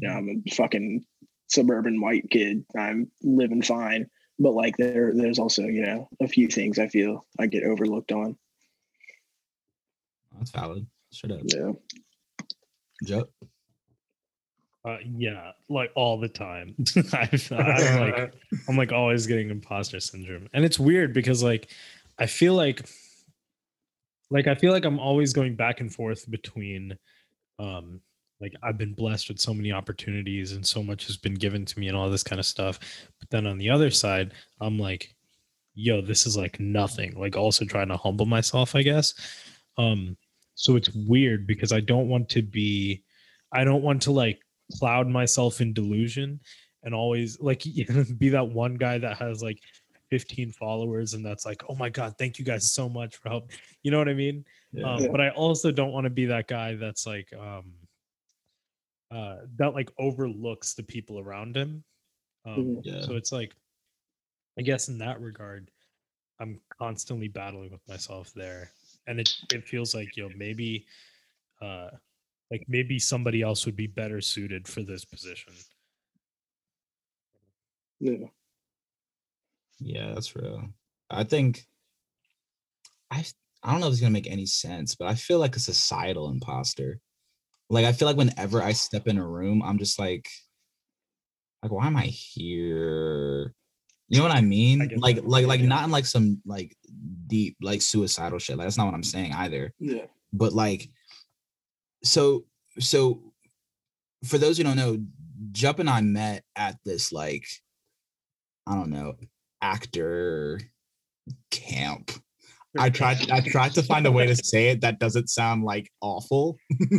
Speaker 2: You know, I'm a fucking suburban white kid. I'm living fine, but like there there's also you know a few things I feel I get overlooked on.
Speaker 1: That's valid. Straight up.
Speaker 2: Yeah.
Speaker 1: Joe.
Speaker 3: Uh, yeah, like all the time. I've, I'm like, I'm like always getting imposter syndrome, and it's weird because like, I feel like, like I feel like I'm always going back and forth between, um, like I've been blessed with so many opportunities and so much has been given to me and all this kind of stuff, but then on the other side, I'm like, yo, this is like nothing. Like also trying to humble myself, I guess. Um, so it's weird because I don't want to be, I don't want to like cloud myself in delusion and always like be that one guy that has like 15 followers and that's like oh my god thank you guys so much for help. You know what i mean? Um, but i also don't want to be that guy that's like um uh that like overlooks the people around him. Um
Speaker 2: Mhm.
Speaker 1: Yeah.
Speaker 3: so it's like i guess in that regard i'm constantly battling with myself there. And it, it feels like you know maybe uh like maybe somebody else would be better suited for this position.
Speaker 2: Yeah.
Speaker 1: Yeah, that's real. I think I I don't know if it's gonna make any sense, but I feel like a societal imposter. Like I feel like whenever I step in a room, I'm just like, like why am I here? You know what I mean?
Speaker 3: get
Speaker 1: like
Speaker 3: that.
Speaker 1: like like
Speaker 2: Yeah.
Speaker 1: not in like some like deep like suicidal shit. Like that's not what I'm saying either.
Speaker 2: Yeah.
Speaker 1: But like so so for those who don't know, Jup and I met at this like I don't know actor camp. I tried I tried to find a way to say it that doesn't sound like awful,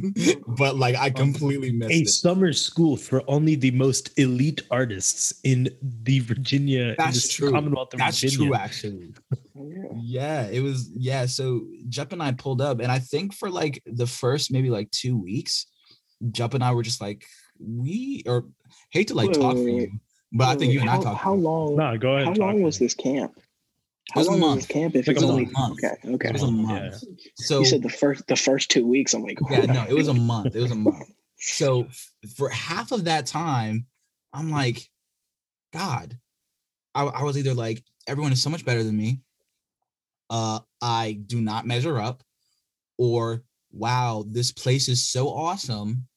Speaker 1: but like I completely missed
Speaker 3: a
Speaker 1: it.
Speaker 3: summer school for only the most elite artists in the Virginia
Speaker 1: That's
Speaker 3: the
Speaker 1: true.
Speaker 3: Commonwealth of
Speaker 1: That's
Speaker 3: Virginia.
Speaker 1: true actually.
Speaker 2: Yeah.
Speaker 1: Yeah, it was yeah. So Jup and I pulled up, and I think for like the first maybe like two weeks, Jup and I were just like, we or hate to like
Speaker 2: Wait,
Speaker 1: talk
Speaker 2: wait,
Speaker 1: for you, but I think you and I
Speaker 2: how,
Speaker 1: talked.
Speaker 2: How long?
Speaker 3: No, go ahead.
Speaker 2: How long was this camp? How
Speaker 1: was a
Speaker 2: long was
Speaker 1: month.
Speaker 2: this camp? If
Speaker 3: Like
Speaker 2: it's
Speaker 3: a
Speaker 2: only
Speaker 1: month.
Speaker 2: okay, okay.
Speaker 1: It was a month.
Speaker 3: Yeah.
Speaker 1: So
Speaker 2: you said the first the first two weeks. I'm like,
Speaker 1: yeah, no, it was a month. It was a month. So for half of that time, I'm like, God, I, I was either like, everyone is so much better than me. Uh, I do not measure up, or wow, this place is so awesome.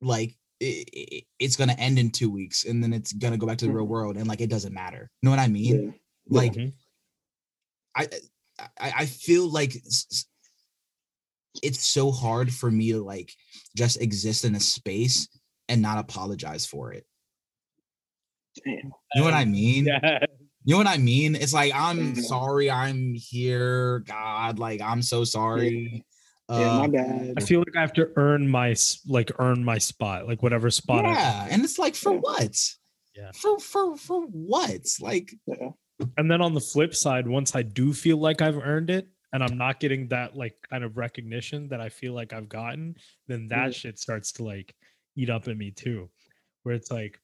Speaker 1: Like it, it- it's gonna end in two weeks, and then it's gonna go back to the real
Speaker 2: Mhm.
Speaker 1: world, and like it doesn't matter. You know what I mean?
Speaker 2: Yeah.
Speaker 1: Like
Speaker 3: Mhm.
Speaker 1: I, I I feel like s- s- it's so hard for me to like just exist in a space and not apologize for it.
Speaker 2: Damn.
Speaker 1: You know what I mean?
Speaker 3: Yeah.
Speaker 1: You know what I mean? It's like I'm
Speaker 2: Mhm.
Speaker 1: sorry I'm here, God, like I'm so sorry.
Speaker 2: Yeah, my
Speaker 1: Uh,
Speaker 2: bad.
Speaker 3: I feel like I have to earn my like earn my spot, like whatever spot. I-
Speaker 1: yeah, and it's like for
Speaker 2: Yeah.
Speaker 1: what?
Speaker 3: Yeah.
Speaker 1: For for for what? Like
Speaker 2: Yeah.
Speaker 3: And then on the flip side, once I do feel like I've earned it, and I'm not getting that like kind of recognition that I feel like I've gotten, then that shit starts to like eat up at me too. Where it's like,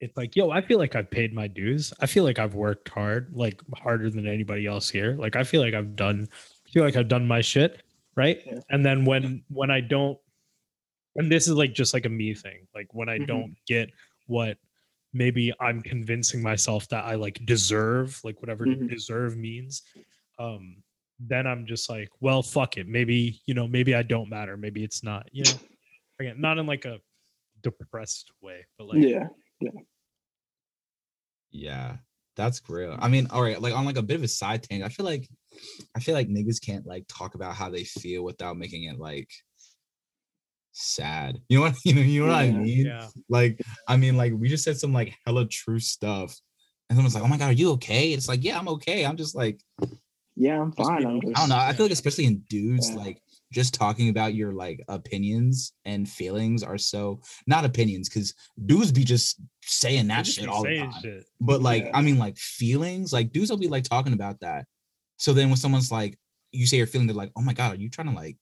Speaker 3: it's like, yo, I feel like I've paid my dues. I feel like I've worked hard, like harder than anybody else here. Like I feel like I've done, I feel like I've done my shit, right?
Speaker 2: Yeah.
Speaker 3: And then when when I don't, and this is like just like a me thing, like when I
Speaker 2: Mhm.
Speaker 3: don't get what maybe I'm convincing myself that I like deserve, like whatever
Speaker 2: Mhm.
Speaker 3: deserve means. Um, then I'm just like, well, fuck it. Maybe, you know, maybe I don't matter. Maybe it's not, you know, again, not in like a depressed way, but like,
Speaker 2: yeah.
Speaker 1: Yeah, that's real. I mean, all right, like on like a bit of a side tangent, I feel like I feel like niggas can't like talk about how they feel without making it like sad. You know what you know, you know what I mean?
Speaker 3: yeah.
Speaker 1: Like, I mean, like we just said some like hella true stuff. And someone's like, Oh my god, are you okay? It's like, yeah, I'm okay. I'm just like,
Speaker 2: Yeah, I'm fine. I'm just
Speaker 1: I don't know. I feel like especially in dudes,
Speaker 2: Yeah.
Speaker 1: like just talking about your like opinions and feelings are so not opinions, because dudes be just saying that
Speaker 3: just
Speaker 1: shit all the time.
Speaker 3: shit.
Speaker 1: But like,
Speaker 2: Yeah.
Speaker 1: I mean, like feelings, like dudes will be like talking about that. So then when someone's like, you say you're feeling, they're like, oh my God, are you trying to like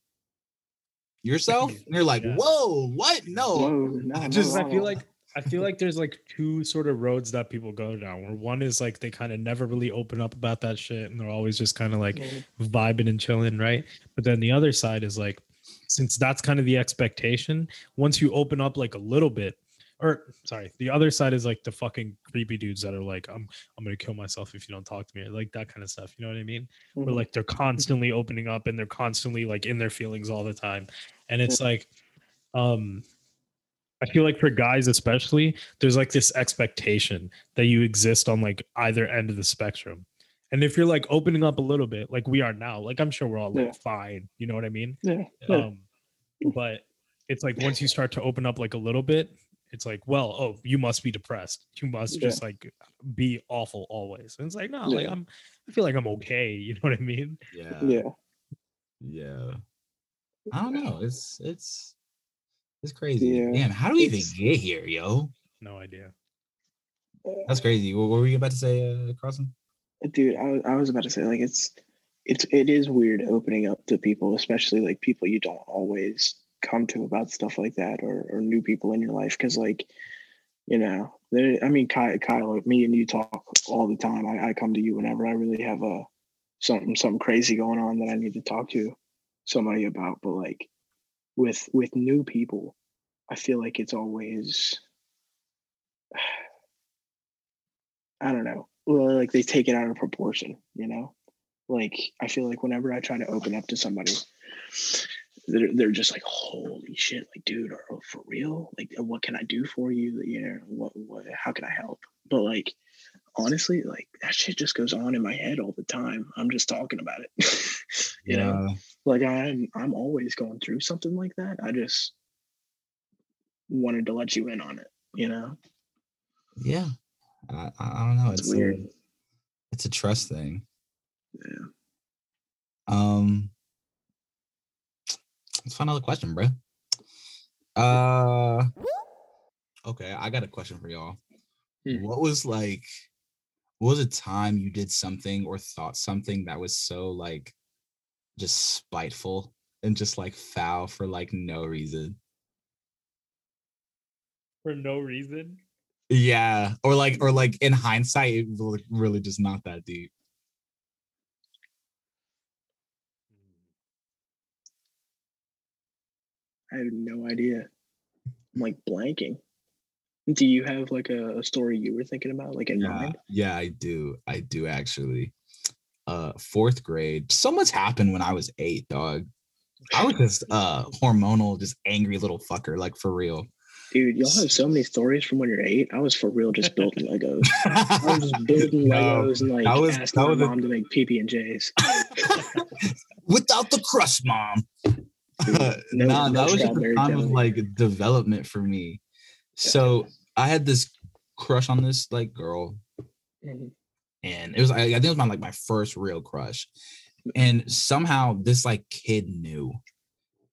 Speaker 1: yourself? And you're like,
Speaker 3: Yeah.
Speaker 1: whoa, what? No.
Speaker 2: Whoa, no,
Speaker 1: I
Speaker 2: not
Speaker 1: just-
Speaker 3: I feel like I feel like there's like two sort of roads that people go down. Where one is like they kind of never really open up about that shit, and they're always just kind of like
Speaker 2: Yeah.
Speaker 3: vibing and chilling, right? But then the other side is like, since that's kind of the expectation, once you open up like a little bit, or sorry, the other side is like the fucking creepy dudes that are like, I'm I'm gonna kill myself if you don't talk to me, like that kind of stuff. You know what I mean? Where
Speaker 2: Mhm.
Speaker 3: like they're constantly opening up and they're constantly like in their feelings all the time, and it's like, um. I feel like for guys especially, there's like this expectation that you exist on like either end of the spectrum. And if you're like opening up a little bit, like we are now, like I'm sure we're all like
Speaker 2: Yeah.
Speaker 3: fine, you know what I mean?
Speaker 2: yeah, yeah.
Speaker 3: Um, but it's like once you start to open up like a little bit, it's like, well, oh, you must be depressed. You must
Speaker 2: Yeah.
Speaker 3: just like be awful always. And it's like, no, like I'm I feel like I'm okay. You know what I mean?
Speaker 1: Yeah.
Speaker 2: yeah.
Speaker 1: Yeah. I don't know. It's it's it's crazy.
Speaker 2: Yeah,
Speaker 1: Damn, how do we even get here, yo?
Speaker 3: No idea.
Speaker 1: That's crazy. What, what were you about to say, uh, Carson?
Speaker 2: dude I, was- I was about to say like it's it's it is weird opening up to people especially like people you don't always come to about stuff like that or, or new people in your life because like you know i mean kyle, kyle me and you talk all the time I, I come to you whenever i really have a something something crazy going on that i need to talk to somebody about but like with with new people, I feel like it's always I don't know. Like they take it out of proportion, you know? Like I feel like whenever I try to open up to somebody, they're, they're just like, holy shit, like, dude, oh, for real? Like, what can I do for you? You know, what, what, how can I help? But like, honestly, like that shit just goes on in my head all the time. I'm just talking about it. you
Speaker 1: yeah.
Speaker 2: know, like I'm, I'm always going through something like that. I just wanted to let you in on it, you know?
Speaker 1: Yeah. I, I don't know.
Speaker 2: It's
Speaker 1: It's,
Speaker 2: weird.
Speaker 1: A, it's a trust thing.
Speaker 2: Yeah.
Speaker 1: Um, let's find another question, bro. Uh, okay, I got a question for y'all.
Speaker 2: Hmm.
Speaker 1: What was like? What was a time you did something or thought something that was so like, just spiteful and just like foul for like no reason?
Speaker 3: For no reason.
Speaker 1: Yeah, or like, or like in hindsight, it was really just not that deep.
Speaker 2: I have no idea. I'm like blanking. Do you have like a, a story you were thinking about, like in
Speaker 1: Yeah,
Speaker 2: mind?
Speaker 1: yeah, I do. I do actually. Uh, fourth grade. So much happened when I was eight, dog. I was just uh hormonal, just angry little fucker, like for real.
Speaker 2: Dude, y'all have so many stories from when you're eight. I was for real just building Legos. I was just building
Speaker 1: No,
Speaker 2: Legos and like
Speaker 1: was-
Speaker 2: asking my
Speaker 1: was a-
Speaker 2: mom to make PB and J's.
Speaker 1: Without the crust, mom.
Speaker 2: No-
Speaker 1: nah,
Speaker 2: no
Speaker 1: that was just a time of like development for me. So I had this crush on this like girl,
Speaker 2: Mhm.
Speaker 1: and it was I, I think it was my like my first real crush and somehow this like kid knew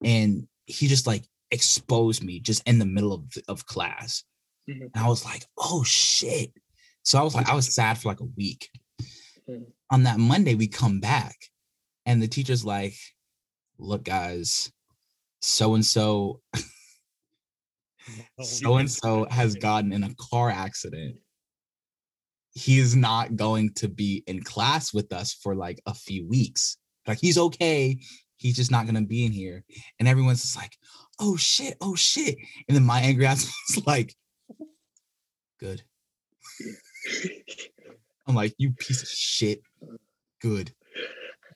Speaker 1: and he just like exposed me just in the middle of, of class
Speaker 2: Mhm.
Speaker 1: and i was like oh shit so i was like i was sad for like a week
Speaker 2: Mhm.
Speaker 1: on that monday we come back and the teacher's like look guys so and so so and so has gotten in a car accident. He is not going to be in class with us for like a few weeks. Like he's okay. He's just not gonna be in here. And everyone's just like, oh shit, oh shit. And then my angry ass was like, good. I'm like, you piece of shit. Good.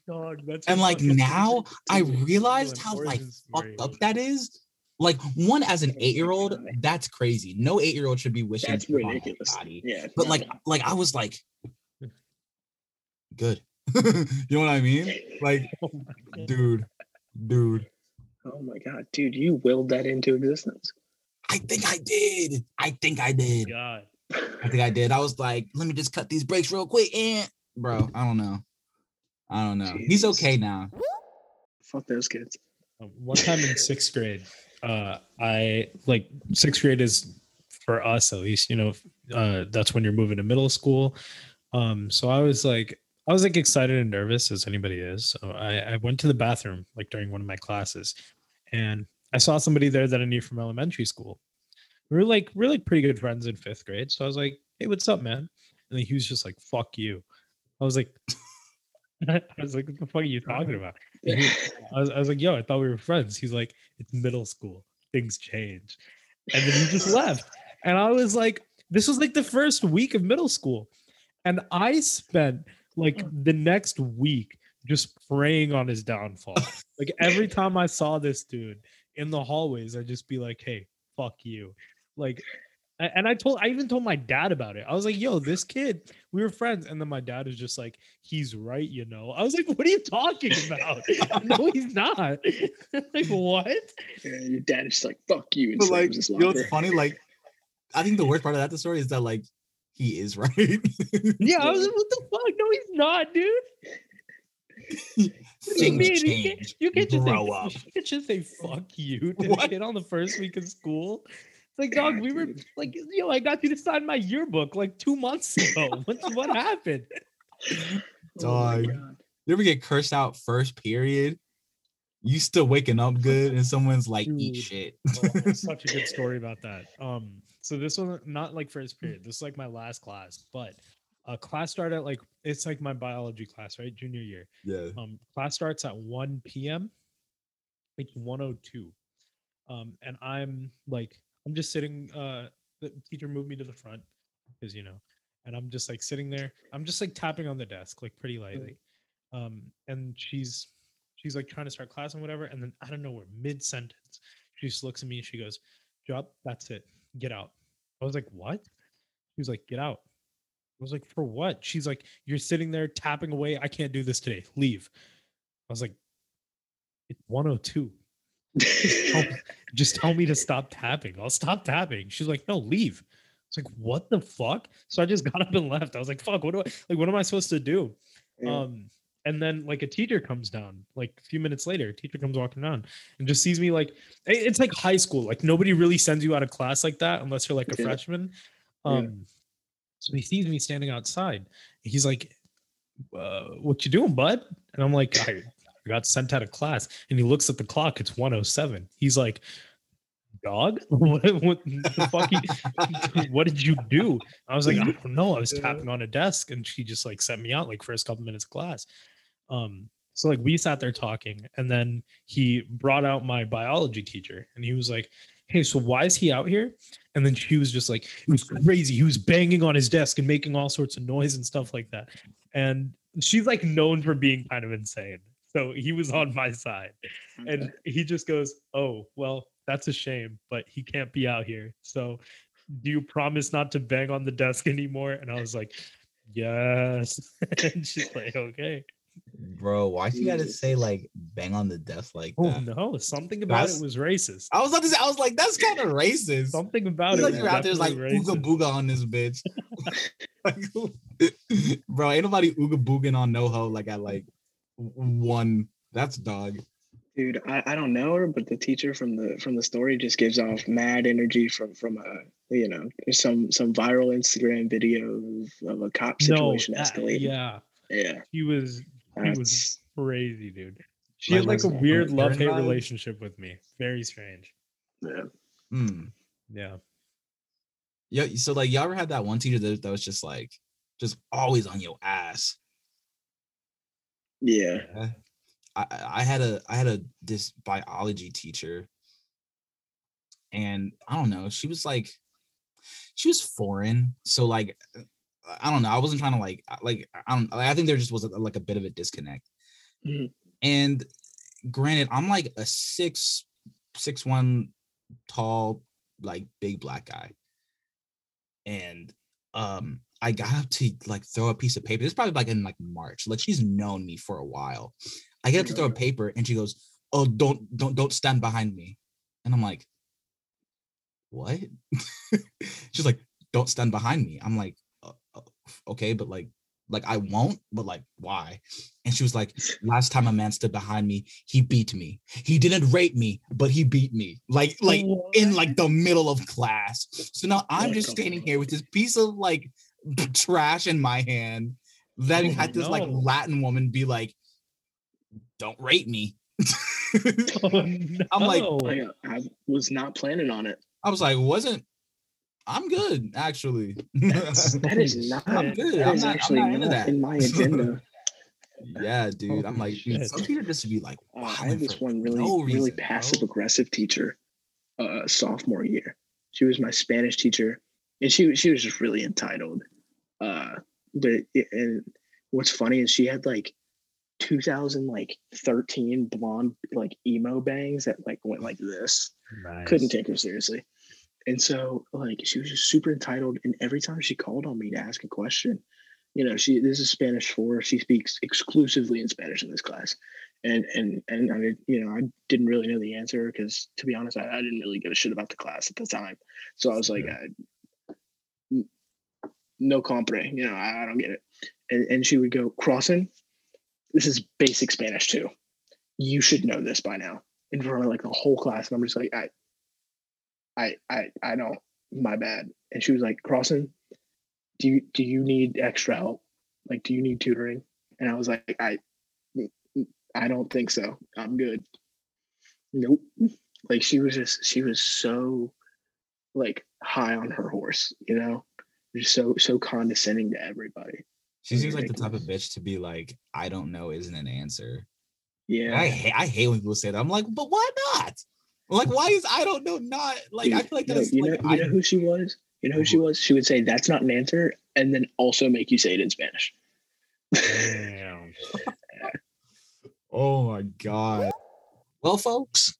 Speaker 3: Dog, that's
Speaker 1: And like now I realized how like fucked up that is. Like one as an
Speaker 2: Oh
Speaker 1: eight year old, that's crazy. No eight year old should be wishing
Speaker 2: That's
Speaker 1: death on
Speaker 2: ridiculous.
Speaker 1: anybody.
Speaker 2: Yeah.
Speaker 1: But like,
Speaker 2: no.
Speaker 1: like I was like, good. you know what I mean? Like,
Speaker 3: Oh
Speaker 1: dude, dude.
Speaker 2: oh my god, dude, you willed that into existence.
Speaker 1: I think I did. I think I did.
Speaker 3: God.
Speaker 1: I think I did. I was like, let me just cut these brakes real quick. And bro, I don't know. I don't know. He's okay now.
Speaker 2: Fuck those kids.
Speaker 3: Um, one time in sixth grade, uh, I like sixth grade is for us at least, you know, uh, that's when you're moving to middle school. Um, so I was like, I was like excited and nervous as anybody is. So I, I went to the bathroom like during one of my classes, and I saw somebody there that I knew from elementary school. We were like we're like pretty good friends in fifth grade. So I was like, "Hey, what's up, man?" And then he was just like, "Fuck you." I was like, I was like, "What the fuck are you talking uh-huh. about?" He- I was, I was like, yo, I thought we were friends. He's like, it's middle school. Things change. And then he just left. And I was like, this was like the first week of middle school. And I spent like mm. the next week just praying on his downfall. like every time I saw this dude in the hallways, I'd just be like, hey, fuck you. Like, and I told, I even told my dad about it. I was like, yo, this kid, we were friends. And then my dad is just like, he's right, you know. I was like, what are you talking about? no, he's not. like, what?
Speaker 2: Yeah, your dad is just like, fuck you. And
Speaker 1: But like,
Speaker 2: slams
Speaker 1: you know what's funny? Like, I think the worst part of that story is that like he is right.
Speaker 3: Yeah, I was like, what the fuck? No, he's not, dude. What you
Speaker 1: Things
Speaker 3: mean? You can't,
Speaker 1: change.
Speaker 3: you can't just
Speaker 1: Grow
Speaker 3: say,
Speaker 1: up.
Speaker 3: You can't just say fuck you to
Speaker 1: What?
Speaker 3: a kid on the first week of school. It's like, dog, we were
Speaker 2: Dude.
Speaker 3: like, yo, I got you to sign my yearbook like two months ago. what, what happened?
Speaker 2: Oh
Speaker 1: Dog.
Speaker 2: God.
Speaker 1: You ever get cursed out first period? You still waking up good, and someone's like, "Eat shit."
Speaker 3: Oh, such a good story about that. Um, so this was not like first period. This is like my last class, but uh, class started at like it's like my biology class, right? Junior year.
Speaker 1: yeah.
Speaker 3: Um, class starts at 1 p.m. It's 102. Um, and I'm like, I'm just sitting. Uh, the teacher moved me to the front because you know, and I'm just like sitting there. I'm just like tapping on the desk like pretty lightly. Um, and she's she's like trying to start class and whatever. And then I don't know where mid sentence, she just looks at me and she goes, "Drop. That's it. Get out." I was like, "What?" She was like, "Get out." I was like, "For what?" She's like, "You're sitting there tapping away. I can't do this today. Leave." I was like, "It's 102." Tell, just tell me to stop tapping. I'll stop tapping. She's like, no, leave. It's like, what the fuck? So I just got up and left. I was like, fuck, what do I like? What am I supposed to do?
Speaker 2: Yeah.
Speaker 3: Um, and then like a teacher comes down, like a few minutes later, a teacher comes walking down and just sees me like it's like high school. Like nobody really sends you out of class like that unless you're like a
Speaker 2: Yeah.
Speaker 3: freshman.
Speaker 2: Yeah.
Speaker 3: Um, so he sees me standing outside. He's like, uh, "What you doing, bud?" And I'm like, "I got sent out of class." And he looks at the clock. It's 107. He's like, "Dog, what, what the fuck? you- what did you do?" I was like, "I don't know. I was tapping on a desk, and she just like sent me out like first couple minutes of class." Um, so like we sat there talking, and then he brought out my biology teacher, and he was like, "Hey, so why is he out here?" And then she was just like, it was crazy. He was banging on his desk and making all sorts of noise and stuff like that. And she's like known for being kind of insane. So he was on my side. And he just goes, Oh, well, that's a shame, but he can't be out here. So do you promise not to bang on the desk anymore? And I was like, Yes. and she's like, Okay.
Speaker 1: Bro, why you gotta say like bang on the desk like
Speaker 3: Oh
Speaker 1: that?
Speaker 3: no, something about
Speaker 1: That's-
Speaker 3: it was racist.
Speaker 1: I was about to say, I was like, that's kind of racist.
Speaker 3: Something about
Speaker 1: It's
Speaker 3: it
Speaker 1: like you're out there like
Speaker 3: definitely
Speaker 1: ooga booga on this bitch. Like, bro, ain't nobody ooga booging on NoHo like I like one. That's dog.
Speaker 2: Dude, I, I don't know her, but the teacher from the from the story just gives off mad energy from from a you know some some viral Instagram video of, of a cop situation
Speaker 3: that-
Speaker 2: escalating.
Speaker 3: yeah.
Speaker 2: yeah,
Speaker 3: He was he was crazy, dude. She had like a weird love hate relationship with me. Very strange.
Speaker 2: yeah.
Speaker 1: Hmm.
Speaker 3: Yeah.
Speaker 1: Yeah. So like, y'all ever had that one teacher that, that was just like, just always on your ass?
Speaker 2: Yeah.
Speaker 1: Yeah. I, I had a I had a this biology teacher, and I don't know. She was like, she was foreign, so like, I don't know. I wasn't trying to like like I don't. I think there just was a, like a bit of a disconnect.
Speaker 2: Mhm.
Speaker 1: And granted, I'm like a six six one tall like big black guy, and um I got up to like throw a piece of paper. This is probably like in like March. Like she's known me for a while. I get up to throw a paper and she goes, "Oh, don't don't don't stand behind me." And I'm like, "What?" she's like, "Don't stand behind me." I'm like, uh, uh, "Okay, but like like I won't, but like why?" And she was like, "Last time a man stood behind me, he beat me. He didn't rape me, but he beat me." Like like in like the middle of class. So now I'm just standing here with this piece of like trash in my hand. Then
Speaker 3: Oh,
Speaker 1: had this like. Latin woman be like, "Don't rape me."
Speaker 3: Oh,
Speaker 1: I'm like.
Speaker 2: I, I was not planning on it.
Speaker 1: I was like, "Wasn't." I'm good, actually.
Speaker 2: That's, that is not.
Speaker 1: I'm good.
Speaker 2: That
Speaker 1: I'm
Speaker 2: is
Speaker 1: not- I'm
Speaker 2: actually
Speaker 1: not into
Speaker 2: not
Speaker 1: that.
Speaker 2: in my agenda.
Speaker 1: yeah, dude. I'm like, dude,
Speaker 3: shit.
Speaker 1: some people just to be like,
Speaker 2: Uh, I had this one really,
Speaker 1: no
Speaker 2: really passive aggressive teacher, uh, sophomore year. She was my Spanish teacher, and she she was just really entitled. Uh, but it, and what's funny is she had like 2000 like 13 blonde like emo bangs that like went like this. Couldn't take her seriously, and so like she was just super entitled. And every time she called on me to ask a question, you know, she this is Spanish four. She speaks exclusively in Spanish in this class, and and and I did, you know I didn't really know the answer because to be honest, I, I didn't really give a shit about the class at the time. So I was like, I, n- no compre, you know, I, I don't get it. And and she would go Carson. This is basic Spanish too. You should know this by now in front of like the whole class, and I'm just like, I, I, I, I don't. My bad. And she was like, Carson. Do you do you need extra help? Like, do you need tutoring? And I was like, I, I don't think so. I'm good. Nope. Like she was just she was so like high on her horse, you know, just so so condescending to everybody.
Speaker 1: She seems like the type of bitch to be like, I don't know isn't an answer. And I
Speaker 2: Yeah,
Speaker 1: hate I hate when people say that. I'm like, but why not? Like, why is I don't know not like I feel like
Speaker 2: you,
Speaker 1: that's
Speaker 2: know, you,
Speaker 1: like
Speaker 2: know,
Speaker 1: I,
Speaker 2: you know who she was? You know who she was? She would say that's not an answer, and then also make you say it in Spanish.
Speaker 3: Damn.
Speaker 1: Oh my god. Well, folks,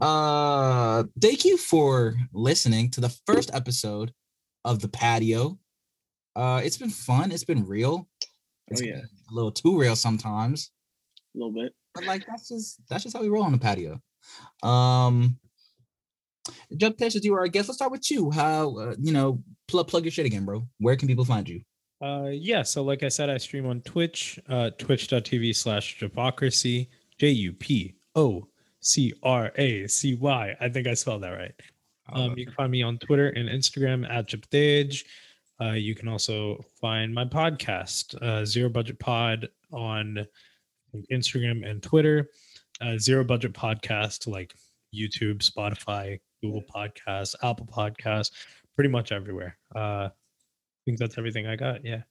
Speaker 1: uh thank you for listening to the first episode of the patio. Uh it's been fun, it's been real. It's
Speaker 2: Oh, yeah.
Speaker 1: been a little too real sometimes.
Speaker 2: A little bit.
Speaker 1: But like that's just that's just how we roll on the patio. Um Japtej, you are our guest. Let's start with you. How uh, you know, plug plug your shit again, bro. Where can people find you?
Speaker 3: Uh, yeah. So, like I said, I stream on Twitch, uh, twitch.tv slash Jupocracy, J U P O C R A C Y. I think I spelled that right. Um, you can find me on Twitter and Instagram at Jupdage. Uh, you can also find my podcast, uh, Zero Budget Pod, on Instagram and Twitter. Uh, Zero Budget Podcast, like YouTube, Spotify, Google Podcasts, Apple Podcasts, pretty much everywhere. Uh, I think that's everything I got. Yeah.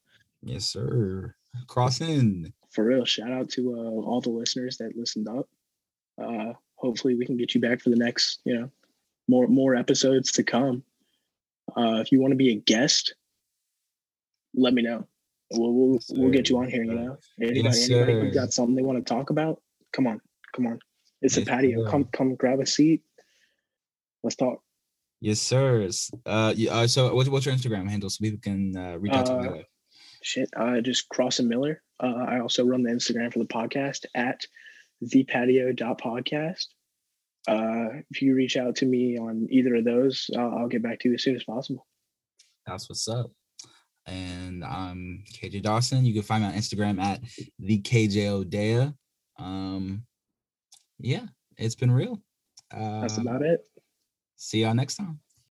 Speaker 1: yes, sir. Carson.
Speaker 2: For real, shout out to uh, all the listeners that listened up. Uh, hopefully, we can get you back for the next, you know, more more episodes to come. Uh, if you want to be a guest, let me know. We'll we'll, we'll get you on here. You know, anybody,
Speaker 1: Yes,
Speaker 2: anybody who's got something they want to talk about, come on, come on. It's a
Speaker 1: Yes,
Speaker 2: patio.
Speaker 1: sir.
Speaker 2: Come come grab a seat. Let's talk.
Speaker 1: Yes, sir. Uh, yeah, uh, so what's, what's your Instagram handle so people can uh, reach out to you
Speaker 2: Uh? Shit, uh, just Carson Miller. Uh, I also run the Instagram for the podcast at thepatio.podcast. Uh, if you reach out to me on either of those, uh, I'll get back to you as soon as possible.
Speaker 1: That's what's up. And I'm KJ Dawson. You can find me on Instagram at the KJ Odea. Um, yeah, it's been real. Uh,
Speaker 2: That's about it.
Speaker 1: see y'all next time.